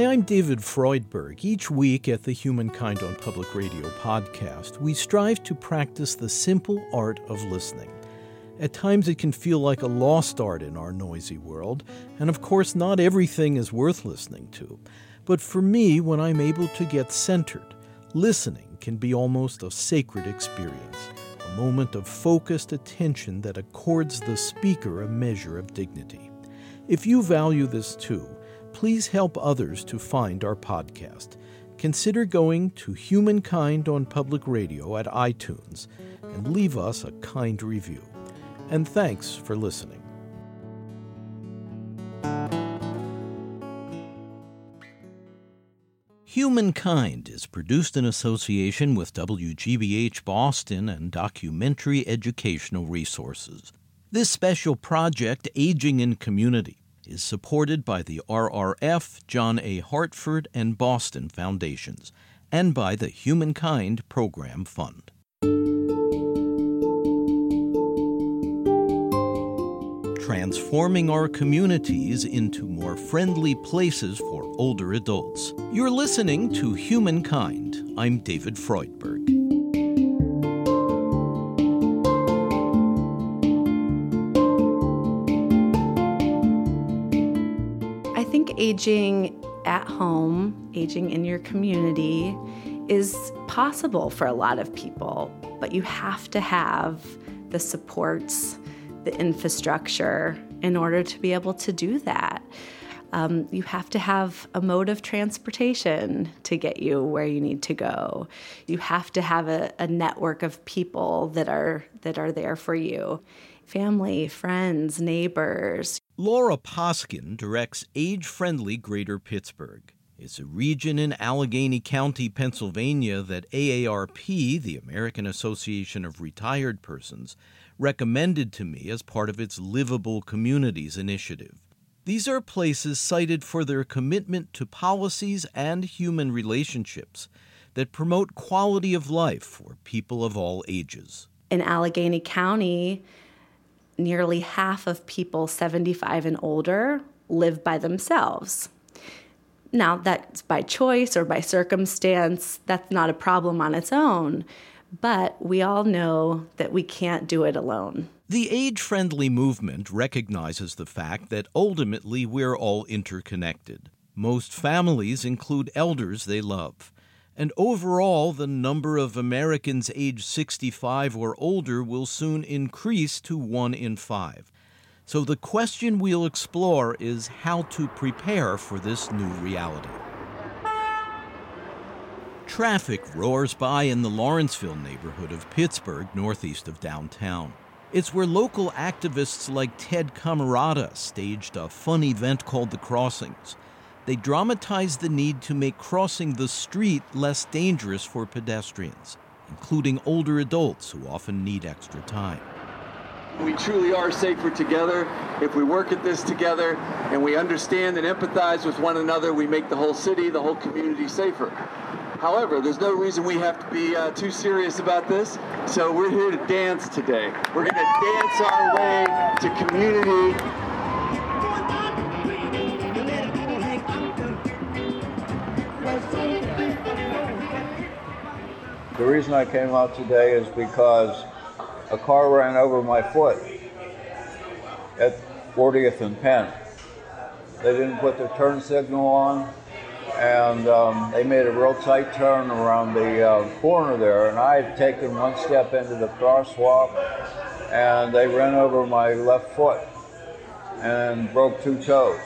Hi, I'm David Freudberg. Each week at the Humankind on Public Radio podcast, we strive to practice the simple art of listening. At times, it can feel like a lost art in our noisy world, and of course, not everything is worth listening to. But for me, when I'm able to get centered, listening can be almost a sacred experience, a moment of focused attention that accords the speaker a measure of dignity. If you value this too, please help others to find our podcast. Consider going to Humankind on Public Radio at iTunes and leave us a kind review. And thanks for listening. Humankind is produced in association with WGBH Boston and Documentary Educational Resources. This special project, Aging in Community, is supported by the RRF, John A. Hartford, and Boston Foundations, and by the Humankind Program Fund. Transforming our communities into more friendly places for older adults. You're listening to Humankind. I'm David Freudberg. Aging at home, aging in your community is possible for a lot of people, but you have to have the supports, the infrastructure in order to be able to do that. Um, you have to have a mode of transportation to get you where you need to go. You have to have a, a network of people that are that are there for you family, friends, neighbors. Laura Poskin directs Age Friendly Greater Pittsburgh. It's a region in Allegheny County, Pennsylvania that AARP, the American Association of Retired Persons, recommended to me as part of its Livable Communities initiative. These are places cited for their commitment to policies and human relationships that promote quality of life for people of all ages. In Allegheny County, nearly half of people 75 and older live by themselves. Now, that's by choice or by circumstance, that's not a problem on its own, but we all know that we can't do it alone. The age friendly movement recognizes the fact that ultimately we're all interconnected. Most families include elders they love and overall, the number of Americans aged 65 or older will soon increase to one in five. So, the question we'll explore is how to prepare for this new reality. Traffic roars by in the Lawrenceville neighborhood of Pittsburgh, northeast of downtown. It's where local activists like Ted Camarada staged a fun event called The Crossings they dramatized the need to make crossing the street less dangerous for pedestrians, including older adults who often need extra time. We truly are safer together. If we work at this together and we understand and empathize with one another, we make the whole city, the whole community safer. However, there's no reason we have to be uh, too serious about this, so we're here to dance today. We're going to dance our way to community The reason I came out today is because a car ran over my foot at 40th and Penn. They didn't put the turn signal on, and um, they made a real tight turn around the uh, corner there. And I had taken one step into the crosswalk, and they ran over my left foot and broke two toes.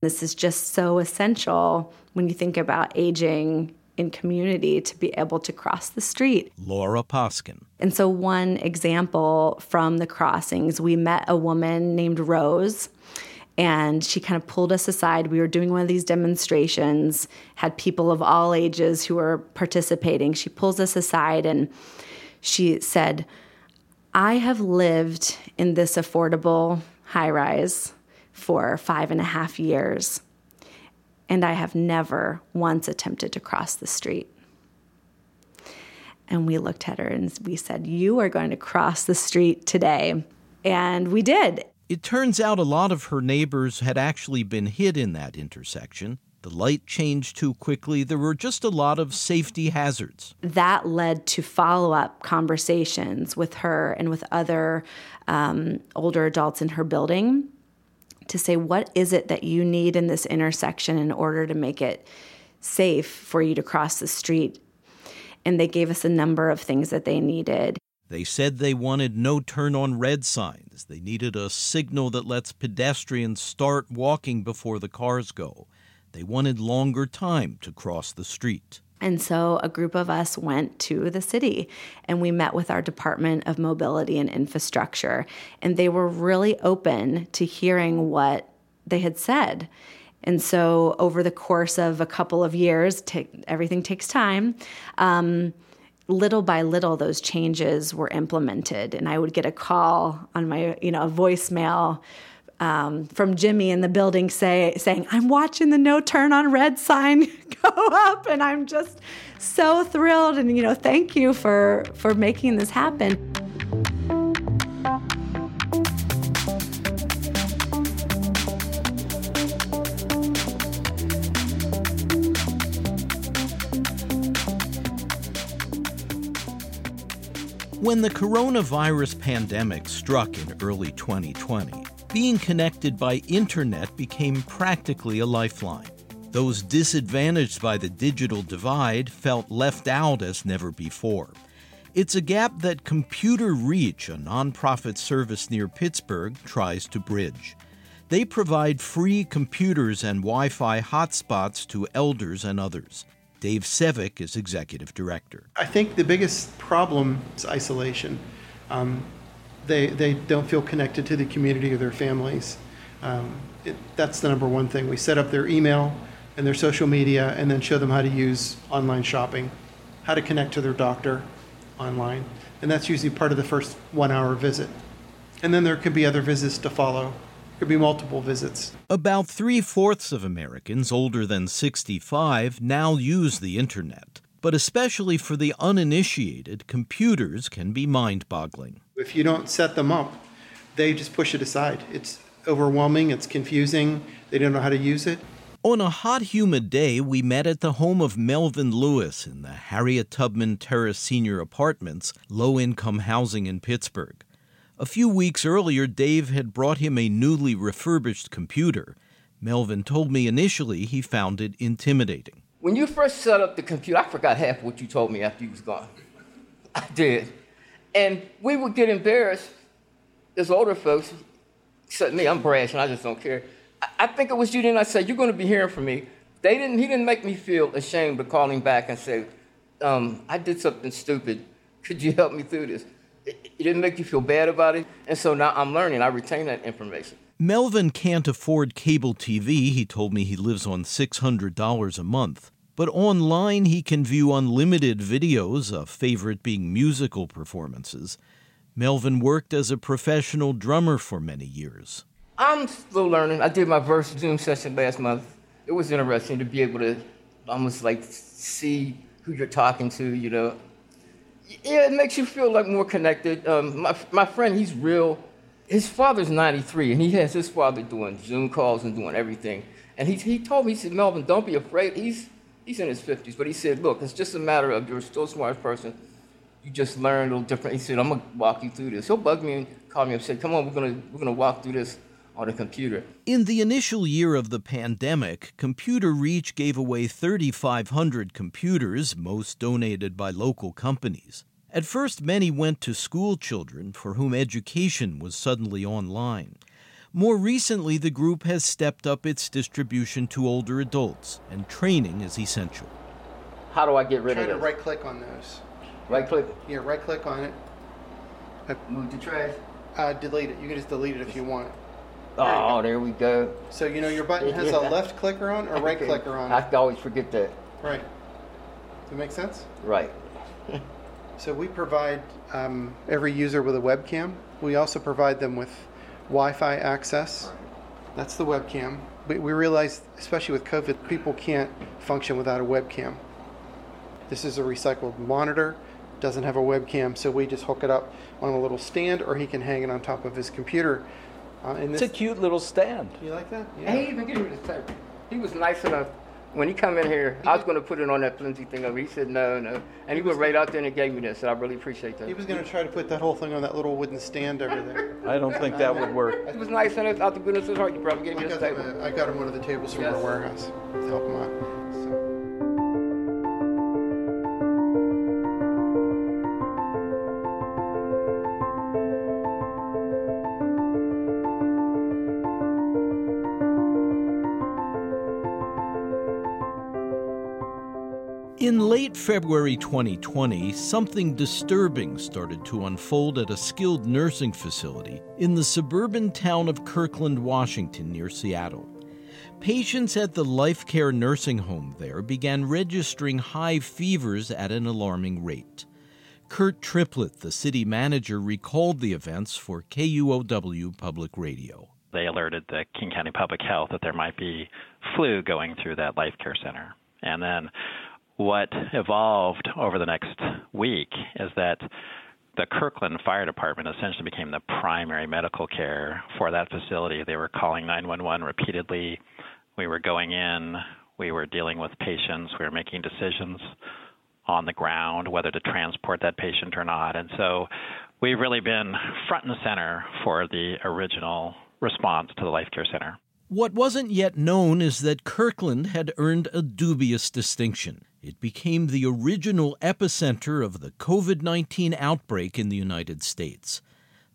This is just so essential when you think about aging in community to be able to cross the street. Laura Poskin. And so, one example from the crossings, we met a woman named Rose. And she kind of pulled us aside. We were doing one of these demonstrations, had people of all ages who were participating. She pulls us aside and she said, I have lived in this affordable high rise for five and a half years and I have never once attempted to cross the street. And we looked at her and we said, You are going to cross the street today. And we did. It turns out a lot of her neighbors had actually been hit in that intersection. The light changed too quickly. There were just a lot of safety hazards. That led to follow up conversations with her and with other um, older adults in her building to say, what is it that you need in this intersection in order to make it safe for you to cross the street? And they gave us a number of things that they needed. They said they wanted no turn on red signs. They needed a signal that lets pedestrians start walking before the cars go. They wanted longer time to cross the street. And so a group of us went to the city and we met with our Department of Mobility and Infrastructure. And they were really open to hearing what they had said. And so, over the course of a couple of years, everything takes time. Um, little by little, those changes were implemented. And I would get a call on my, you know, a voicemail um, from Jimmy in the building say, saying, I'm watching the no turn on red sign go up and I'm just so thrilled and you know thank you for for making this happen. When the coronavirus pandemic struck in early 2020, being connected by internet became practically a lifeline. Those disadvantaged by the digital divide felt left out as never before. It's a gap that Computer Reach, a nonprofit service near Pittsburgh, tries to bridge. They provide free computers and Wi Fi hotspots to elders and others. Dave Sevick is executive director. I think the biggest problem is isolation. Um, they, they don't feel connected to the community or their families. Um, it, that's the number one thing. We set up their email and their social media and then show them how to use online shopping, how to connect to their doctor online. And that's usually part of the first one hour visit. And then there could be other visits to follow. Could be multiple visits. About three fourths of Americans older than 65 now use the internet but especially for the uninitiated, computers can be mind boggling. If you don't set them up, they just push it aside. It's overwhelming, it's confusing, they don't know how to use it. On a hot, humid day, we met at the home of Melvin Lewis in the Harriet Tubman Terrace Senior Apartments, low income housing in Pittsburgh. A few weeks earlier, Dave had brought him a newly refurbished computer. Melvin told me initially he found it intimidating. When you first set up the computer, I forgot half what you told me after you was gone. I did. And we would get embarrassed as older folks, except me, I'm brash and I just don't care. I, think it was you then I said, You're gonna be hearing from me. They didn't he didn't make me feel ashamed of calling back and say, um, I did something stupid. Could you help me through this? It, it didn't make you feel bad about it. And so now I'm learning. I retain that information. Melvin can't afford cable TV. He told me he lives on $600 a month. But online, he can view unlimited videos, a favorite being musical performances. Melvin worked as a professional drummer for many years. I'm still learning. I did my first Zoom session last month. It was interesting to be able to almost like see who you're talking to, you know. Yeah, it makes you feel like more connected. Um, my, my friend, he's real. His father's 93, and he has his father doing Zoom calls and doing everything. And he, he told me, he said, Melvin, don't be afraid. He's, he's in his 50s, but he said, look, it's just a matter of you're still a smart person. You just learn a little different. He said, I'm gonna walk you through this. He'll bug me and call me and say, come on, we're gonna we're gonna walk through this on a computer. In the initial year of the pandemic, Computer Reach gave away 3,500 computers, most donated by local companies. At first, many went to school children for whom education was suddenly online. More recently, the group has stepped up its distribution to older adults, and training is essential. How do I get rid of it? Try of to right click on those. Right click. Yeah, right click on it. Move to trash. Uh, delete it. You can just delete it if you want. Oh, there we go. So you know your button has a left clicker on or right Okay. clicker on. I always forget that. Right. Does that make sense? Right. So we provide um, every user with a webcam. We also provide them with Wi-Fi access. That's the webcam. We, we realize, especially with COVID, people can't function without a webcam. This is a recycled monitor, doesn't have a webcam, so we just hook it up on a little stand, or he can hang it on top of his computer. Uh, in It's a cute little stand. you like that? And he even gave me the tape. He was nice enough When he come in here, I was going to put it on that flimsy thing over. He said no, no, and he went right out there and gave me this. So I really appreciate that. He was going to try to put that whole thing on that little wooden stand over there. I don't think that would work. It was nice, and out the goodness of his heart, you probably gave me I this got, table. him, I got him one of the tables from Yes. our warehouse to help him out. Late February 2020, something disturbing started to unfold at a skilled nursing facility in the suburban town of Kirkland, Washington, near Seattle. Patients at the Life Care nursing home there began registering high fevers at an alarming rate. Kurt Triplett, the city manager, recalled the events for KUOW Public Radio. They alerted the King County Public Health that there might be flu going through that life care center. And then what evolved over the next week is that the Kirkland Fire Department essentially became the primary medical care for that facility. They were calling 911 repeatedly. We were going in, we were dealing with patients, we were making decisions on the ground whether to transport that patient or not. And so we've really been front and center for the original response to the Life Care Center. What wasn't yet known is that Kirkland had earned a dubious distinction. It became the original epicenter of the COVID 19 outbreak in the United States.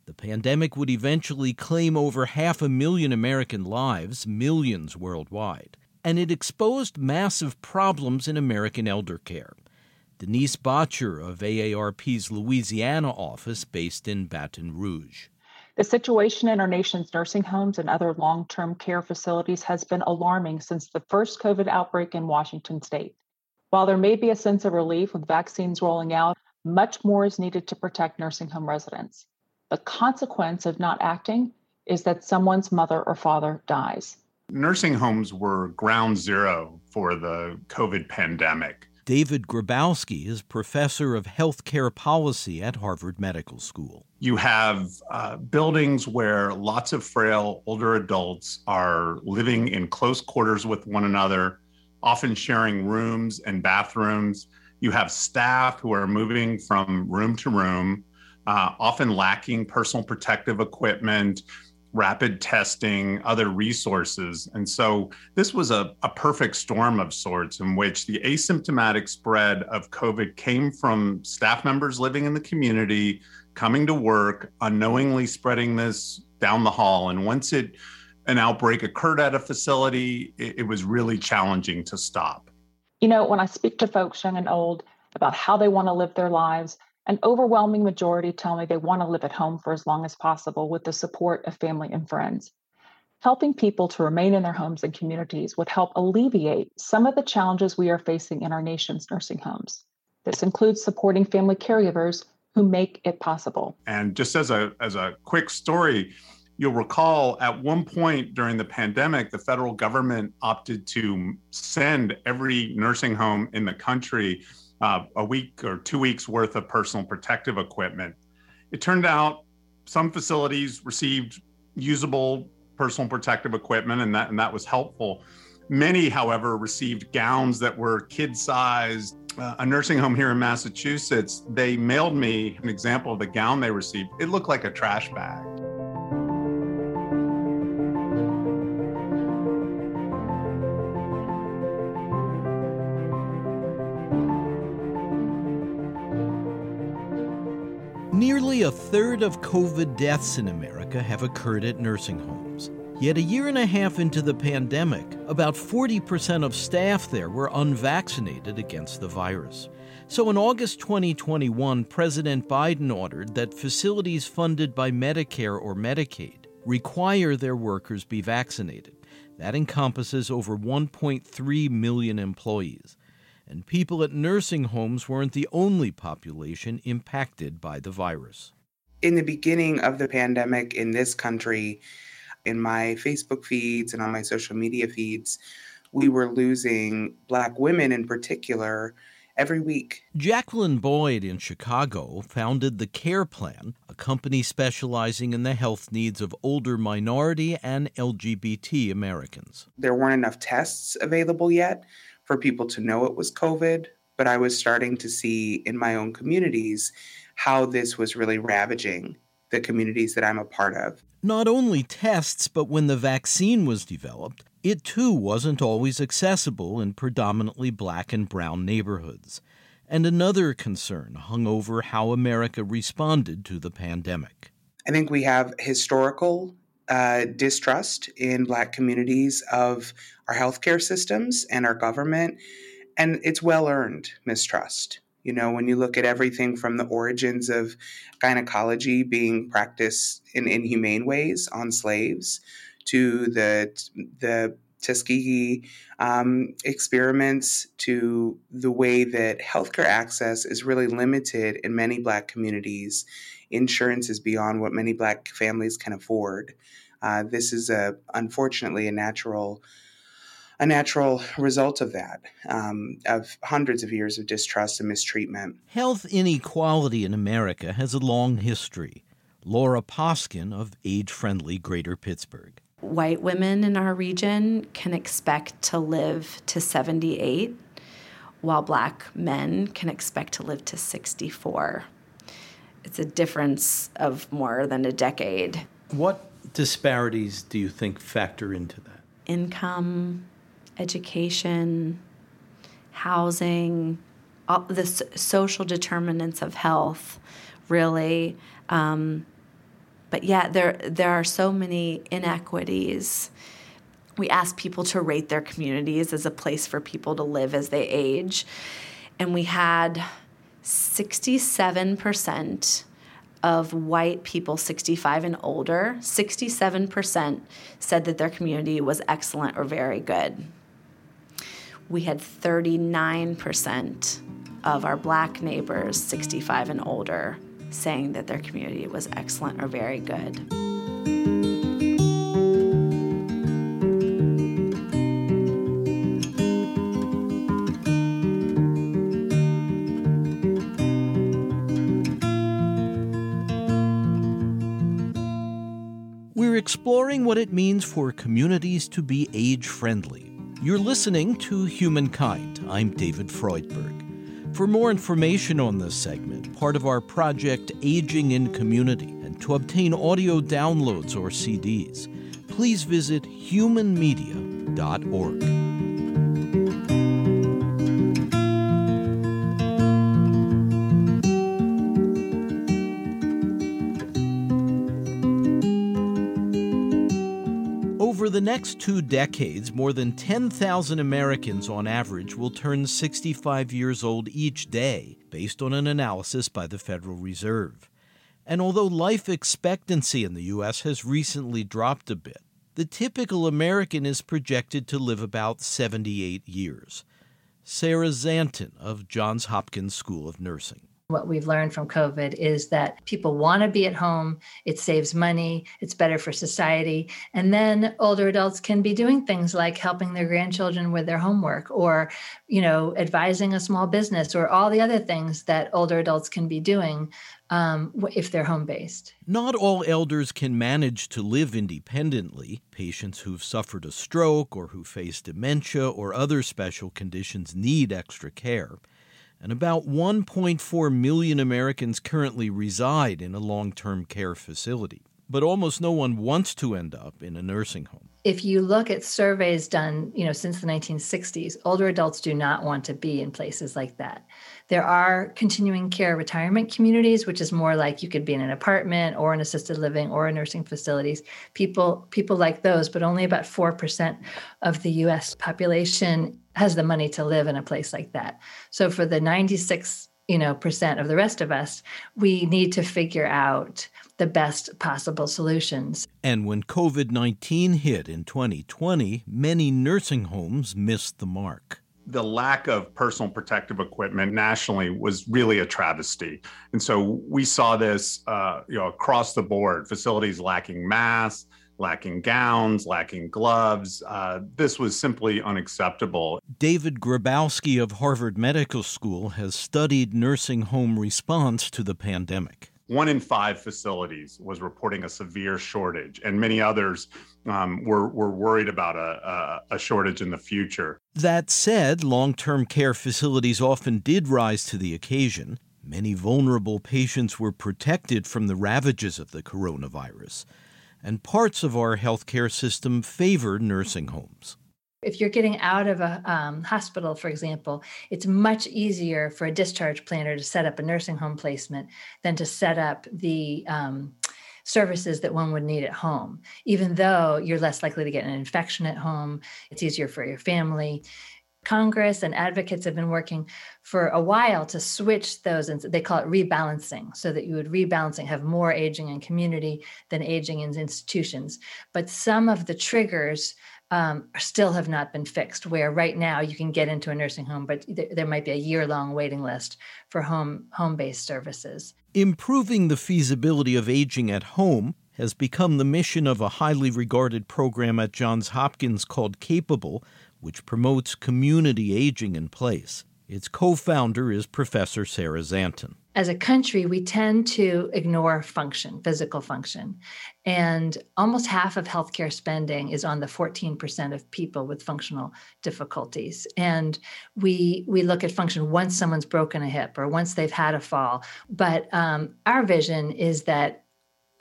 The pandemic would eventually claim over half a million American lives, millions worldwide, and it exposed massive problems in American elder care. Denise Bottcher of AARP's Louisiana office, based in Baton Rouge. The situation in our nation's nursing homes and other long term care facilities has been alarming since the first COVID outbreak in Washington state. While there may be a sense of relief with vaccines rolling out, much more is needed to protect nursing home residents. The consequence of not acting is that someone's mother or father dies. Nursing homes were ground zero for the COVID pandemic. David Grabowski is professor of healthcare policy at Harvard Medical School. You have uh, buildings where lots of frail older adults are living in close quarters with one another, often sharing rooms and bathrooms. You have staff who are moving from room to room, uh, often lacking personal protective equipment, rapid testing, other resources. And so this was a, a perfect storm of sorts in which the asymptomatic spread of COVID came from staff members living in the community, coming to work, unknowingly spreading this down the hall. And once it an outbreak occurred at a facility, it, it was really challenging to stop. You know, when I speak to folks young and old about how they want to live their lives, an overwhelming majority tell me they want to live at home for as long as possible with the support of family and friends. Helping people to remain in their homes and communities would help alleviate some of the challenges we are facing in our nation's nursing homes. This includes supporting family caregivers who make it possible. And just as a as a quick story, you'll recall at one point during the pandemic, the federal government opted to send every nursing home in the country uh, a week or two weeks worth of personal protective equipment. It turned out some facilities received usable personal protective equipment, and that and that was helpful. Many, however, received gowns that were kid sized. Uh, a nursing home here in Massachusetts, they mailed me an example of the gown they received. It looked like a trash bag. A third of COVID deaths in America have occurred at nursing homes. Yet a year and a half into the pandemic, about 40% of staff there were unvaccinated against the virus. So in August 2021, President Biden ordered that facilities funded by Medicare or Medicaid require their workers be vaccinated. That encompasses over 1.3 million employees. And people at nursing homes weren't the only population impacted by the virus. In the beginning of the pandemic in this country, in my Facebook feeds and on my social media feeds, we were losing Black women in particular every week. Jacqueline Boyd in Chicago founded the Care Plan, a company specializing in the health needs of older minority and LGBT Americans. There weren't enough tests available yet for people to know it was COVID, but I was starting to see in my own communities how this was really ravaging the communities that I'm a part of. Not only tests, but when the vaccine was developed, it too wasn't always accessible in predominantly black and brown neighborhoods. And another concern hung over how America responded to the pandemic. I think we have historical uh, distrust in Black communities of our healthcare systems and our government, and it's well earned mistrust. You know, when you look at everything from the origins of gynecology being practiced in inhumane ways on slaves to the the Tuskegee um, experiments to the way that healthcare access is really limited in many Black communities. Insurance is beyond what many Black families can afford. Uh, this is a unfortunately a natural a natural result of that, um, of hundreds of years of distrust and mistreatment. Health inequality in America has a long history. Laura Poskin of Age Friendly Greater Pittsburgh. White women in our region can expect to live to 78, while black men can expect to live to 64. It's a difference of more than a decade. What disparities do you think factor into that? Income, education, housing, all the social determinants of health, really. Um, but yeah, there there are so many inequities. We ask people to rate their communities as a place for people to live as they age, and we had sixty-seven percent of white people 65 and older, 67% said that their community was excellent or very good we had 39% of our black neighbors, 65 and older, saying that their community was excellent or very good. What it means for communities to be age friendly you're listening to Humankind. I'm David Freudberg. For more information on this segment, part of our project Aging in Community, and to obtain audio downloads or CDs, please visit humanmedia.org. next two decades, more than 10,000 Americans on average will turn 65 years old each day, based on an analysis by the Federal Reserve. And although life expectancy in the U.S. has recently dropped a bit, the typical American is projected to live about 78 years. Sarah Szanton of Johns Hopkins School of Nursing. What we've learned from COVID is that people want to be at home. It saves money. It's better for society. And then older adults can be doing things like helping their grandchildren with their homework or, you know, advising a small business or all the other things that older adults can be doing um, if they're home based. Not all elders can manage to live independently. Patients who've suffered a stroke or who face dementia or other special conditions need extra care and about 1.4 million Americans currently reside in a long term care facility. But almost no one wants to end up in a nursing home. If you look at surveys done, you know, since the 1960s, older adults do not want to be in places like that. There are continuing care retirement communities, which is more like you could be in an apartment or an assisted living or a nursing facilities. People people like those, but only about 4% of the US population has the money to live in a place like that. So for the 96 you know percent of the rest of us we need to figure out the best possible solutions and when covid-19 hit in 2020 many nursing homes missed the mark the lack of personal protective equipment nationally was really a travesty. And so we saw this, uh, you know, across the board, facilities lacking masks, lacking gowns, lacking gloves. Uh, this was simply unacceptable. David Grabowski of Harvard Medical School has studied nursing home response to the pandemic. one in five facilities was reporting a severe shortage, and many others um, were, were worried about a, a, a shortage in the future. That said, long term care facilities often did rise to the occasion. Many vulnerable patients were protected from the ravages of the coronavirus, and parts of our healthcare system favor nursing homes. If you're getting out of a um, hospital, for example, it's much easier for a discharge planner to set up a nursing home placement than to set up the um, services that one would need at home. Even though you're less likely to get an infection at home, it's easier for your family. Congress and advocates have been working for a while to switch those, and they call it rebalancing, so that you would rebalancing, have more aging in community than aging in institutions. But some of the triggers um, still have not been fixed. Where right now you can get into a nursing home, but th- there might be a year-long waiting list for home home-based services. Improving the feasibility of aging at home has become the mission of a highly regarded program at Johns Hopkins called Capable, which promotes community aging in place. Its co founder is Professor Sarah Szanton. As a country, we tend to ignore function, physical function. And almost half of healthcare spending is on the 14% of people with functional difficulties. And we, we look at function once someone's broken a hip or once they've had a fall. But um, our vision is that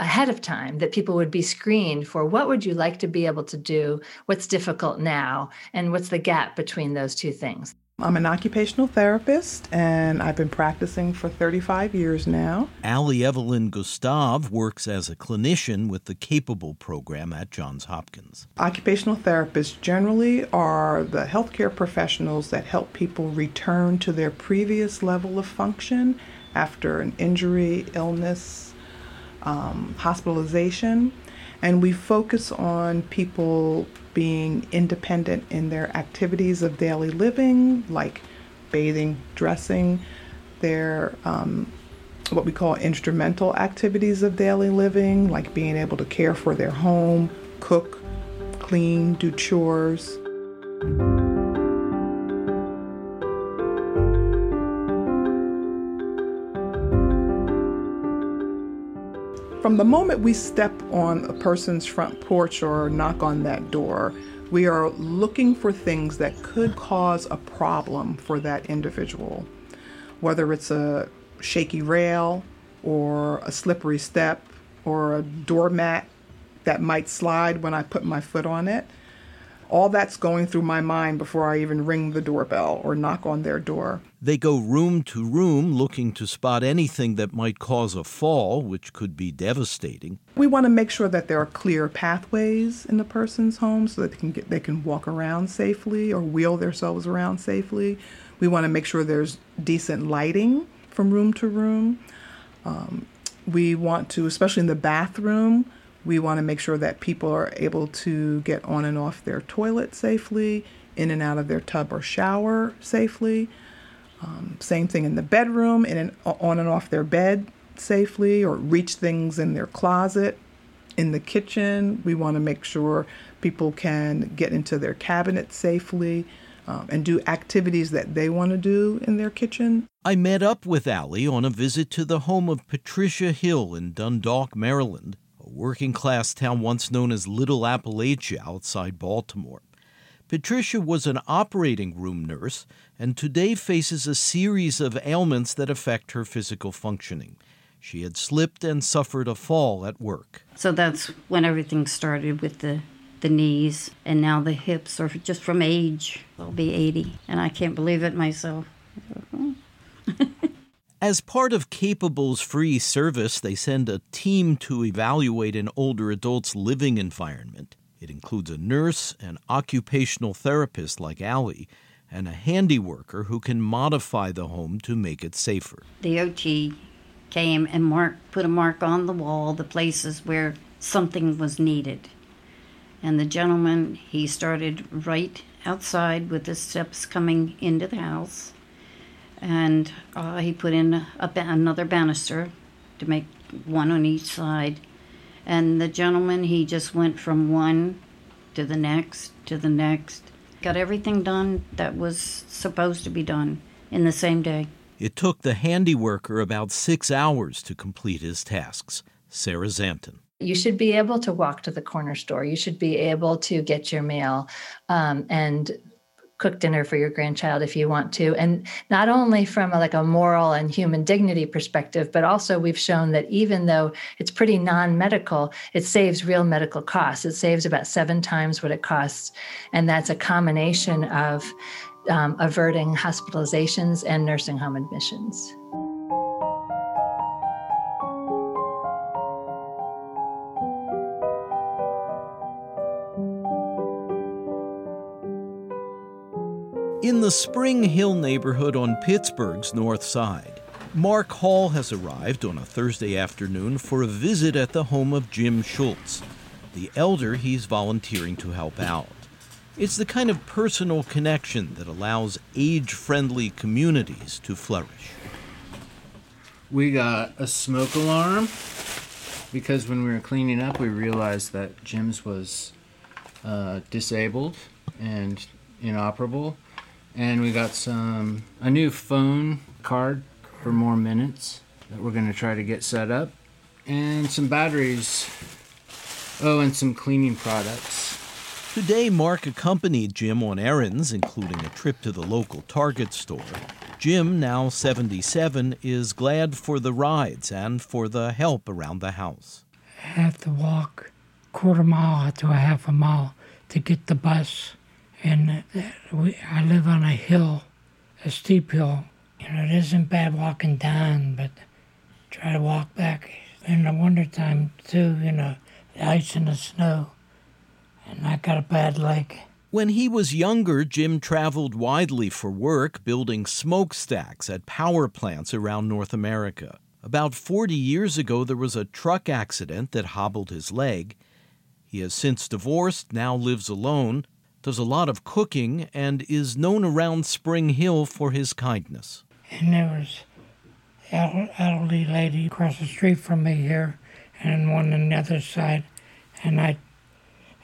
ahead of time that people would be screened for what would you like to be able to do what's difficult now and what's the gap between those two things I'm an occupational therapist and I've been practicing for 35 years now. Allie Evelyn Gustav works as a clinician with the Capable program at Johns Hopkins. Occupational therapists generally are the healthcare professionals that help people return to their previous level of function after an injury, illness, um, hospitalization. And we focus on people being independent in their activities of daily living, like bathing, dressing, their um, what we call instrumental activities of daily living, like being able to care for their home, cook, clean, do chores. From the moment we step on a person's front porch or knock on that door, we are looking for things that could cause a problem for that individual. Whether it's a shaky rail or a slippery step or a doormat that might slide when I put my foot on it. All that's going through my mind before I even ring the doorbell or knock on their door. They go room to room looking to spot anything that might cause a fall, which could be devastating. We want to make sure that there are clear pathways in the person's home so that they can get they can walk around safely or wheel themselves around safely. We want to make sure there's decent lighting from room to room. Um, we want to, especially in the bathroom, we want to make sure that people are able to get on and off their toilet safely, in and out of their tub or shower safely. Um, same thing in the bedroom, in and on and off their bed safely, or reach things in their closet. In the kitchen, we want to make sure people can get into their cabinet safely um, and do activities that they want to do in their kitchen. I met up with Allie on a visit to the home of Patricia Hill in Dundalk, Maryland working class town once known as Little Appalachia outside Baltimore. Patricia was an operating room nurse and today faces a series of ailments that affect her physical functioning. She had slipped and suffered a fall at work. So that's when everything started with the, the knees, and now the hips are just from age. I'll be 80, and I can't believe it myself. As part of Capable's free service, they send a team to evaluate an older adult's living environment. It includes a nurse, an occupational therapist like Allie, and a handy worker who can modify the home to make it safer. The OT came and mark, put a mark on the wall, the places where something was needed. And the gentleman, he started right outside with the steps coming into the house and uh, he put in a, a, another banister to make one on each side. And the gentleman, he just went from one to the next to the next. Got everything done that was supposed to be done in the same day. It took the handy worker about six hours to complete his tasks. Sarah Szanton. You should be able to walk to the corner store. You should be able to get your mail um, and cook dinner for your grandchild if you want to. And not only from a, like a moral and human dignity perspective but also we've shown that even though it's pretty non-medical it saves real medical costs. It saves about seven times what it costs. And that's a combination of um, averting hospitalizations and nursing home admissions In the Spring Hill neighborhood on Pittsburgh's north side, Mark Hall has arrived on a Thursday afternoon for a visit at the home of Jim Schultz, the elder he's volunteering to help out. It's the kind of personal connection that allows age friendly communities to flourish. We got a smoke alarm because when we were cleaning up, we realized that Jim's was uh, disabled and inoperable and we got some a new phone card for more minutes that we're going to try to get set up. And some batteries. Oh and some cleaning products. Today mark accompanied jim on errands including a trip to the local target store. Jim now 77 is glad for the rides and for the help around the house. I have to walk quarter mile to a half a mile to get the bus and uh, we, I live on a hill, a steep hill. You know, it isn't bad walking down, but try to walk back in the wintertime too, you know, the ice and the snow. And I got a bad leg. When he was younger, Jim traveled widely for work building smokestacks at power plants around North America. About 40 years ago, there was a truck accident that hobbled his leg. He has since divorced, now lives alone, does a lot of cooking, and is known around Spring Hill for his kindness. And there was an elderly lady across the street from me here, and one on the other side, and I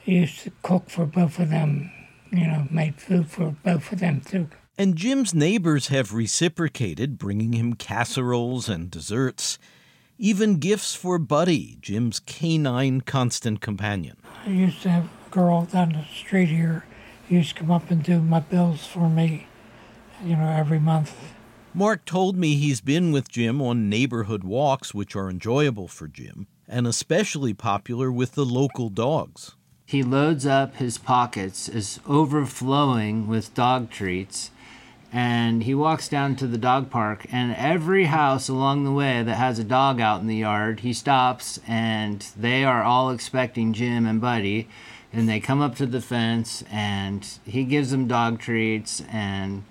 used to cook for both of them, you know, made food for both of them too. And Jim's neighbors have reciprocated, bringing him casseroles and desserts, even gifts for Buddy, Jim's canine constant companion. I used to have a girl down the street here used to come up and do my bills for me, you know, every month. Mark told me he's been with Jim on neighborhood walks, which are enjoyable for Jim, and especially popular with the local dogs. He loads up his pockets, is overflowing with dog treats, and he walks down to the dog park and every house along the way that has a dog out in the yard he stops and they are all expecting jim and buddy and they come up to the fence and he gives them dog treats and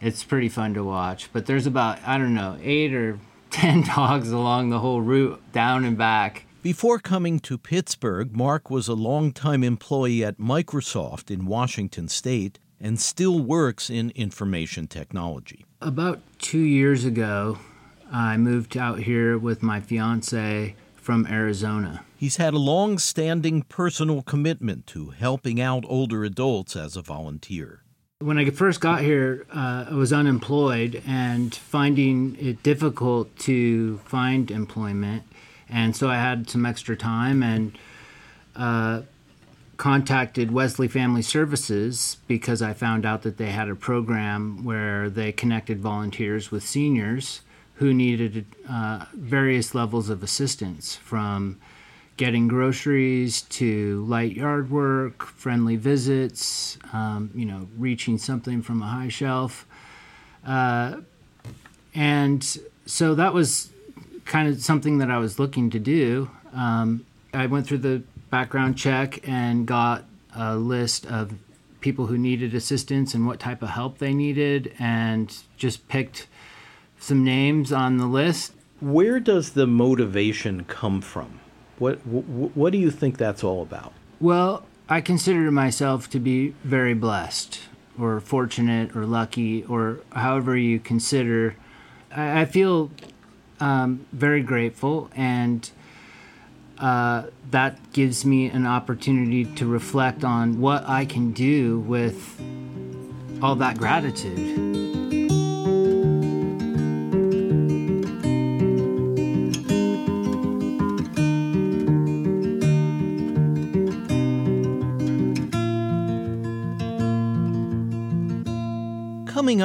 it's pretty fun to watch but there's about i don't know eight or ten dogs along the whole route down and back before coming to Pittsburgh, Mark was a longtime employee at Microsoft in Washington state and still works in information technology. About two years ago, I moved out here with my fiance from Arizona. He's had a long standing personal commitment to helping out older adults as a volunteer. When I first got here, uh, I was unemployed and finding it difficult to find employment. And so I had some extra time and uh, contacted Wesley Family Services because I found out that they had a program where they connected volunteers with seniors who needed uh, various levels of assistance from getting groceries to light yard work, friendly visits, um, you know, reaching something from a high shelf. Uh, and so that was kind of something that I was looking to do. Um, I went through the background check and got a list of people who needed assistance and what type of help they needed, and just picked some names on the list. Where does the motivation come from? What what, what do you think that's all about? Well, I consider myself to be very blessed, or fortunate, or lucky, or however you consider. I, I feel um, very grateful, and uh, that gives me an opportunity to reflect on what I can do with all that gratitude.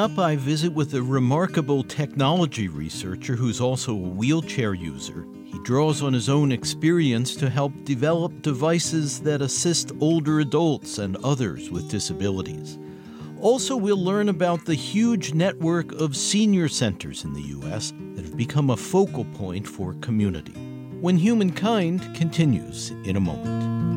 Up, I visit with a remarkable technology researcher who's also a wheelchair user. He draws on his own experience to help develop devices that assist older adults and others with disabilities. Also, we'll learn about the huge network of senior centers in the U.S. that have become a focal point for community. When Humankind continues in a moment.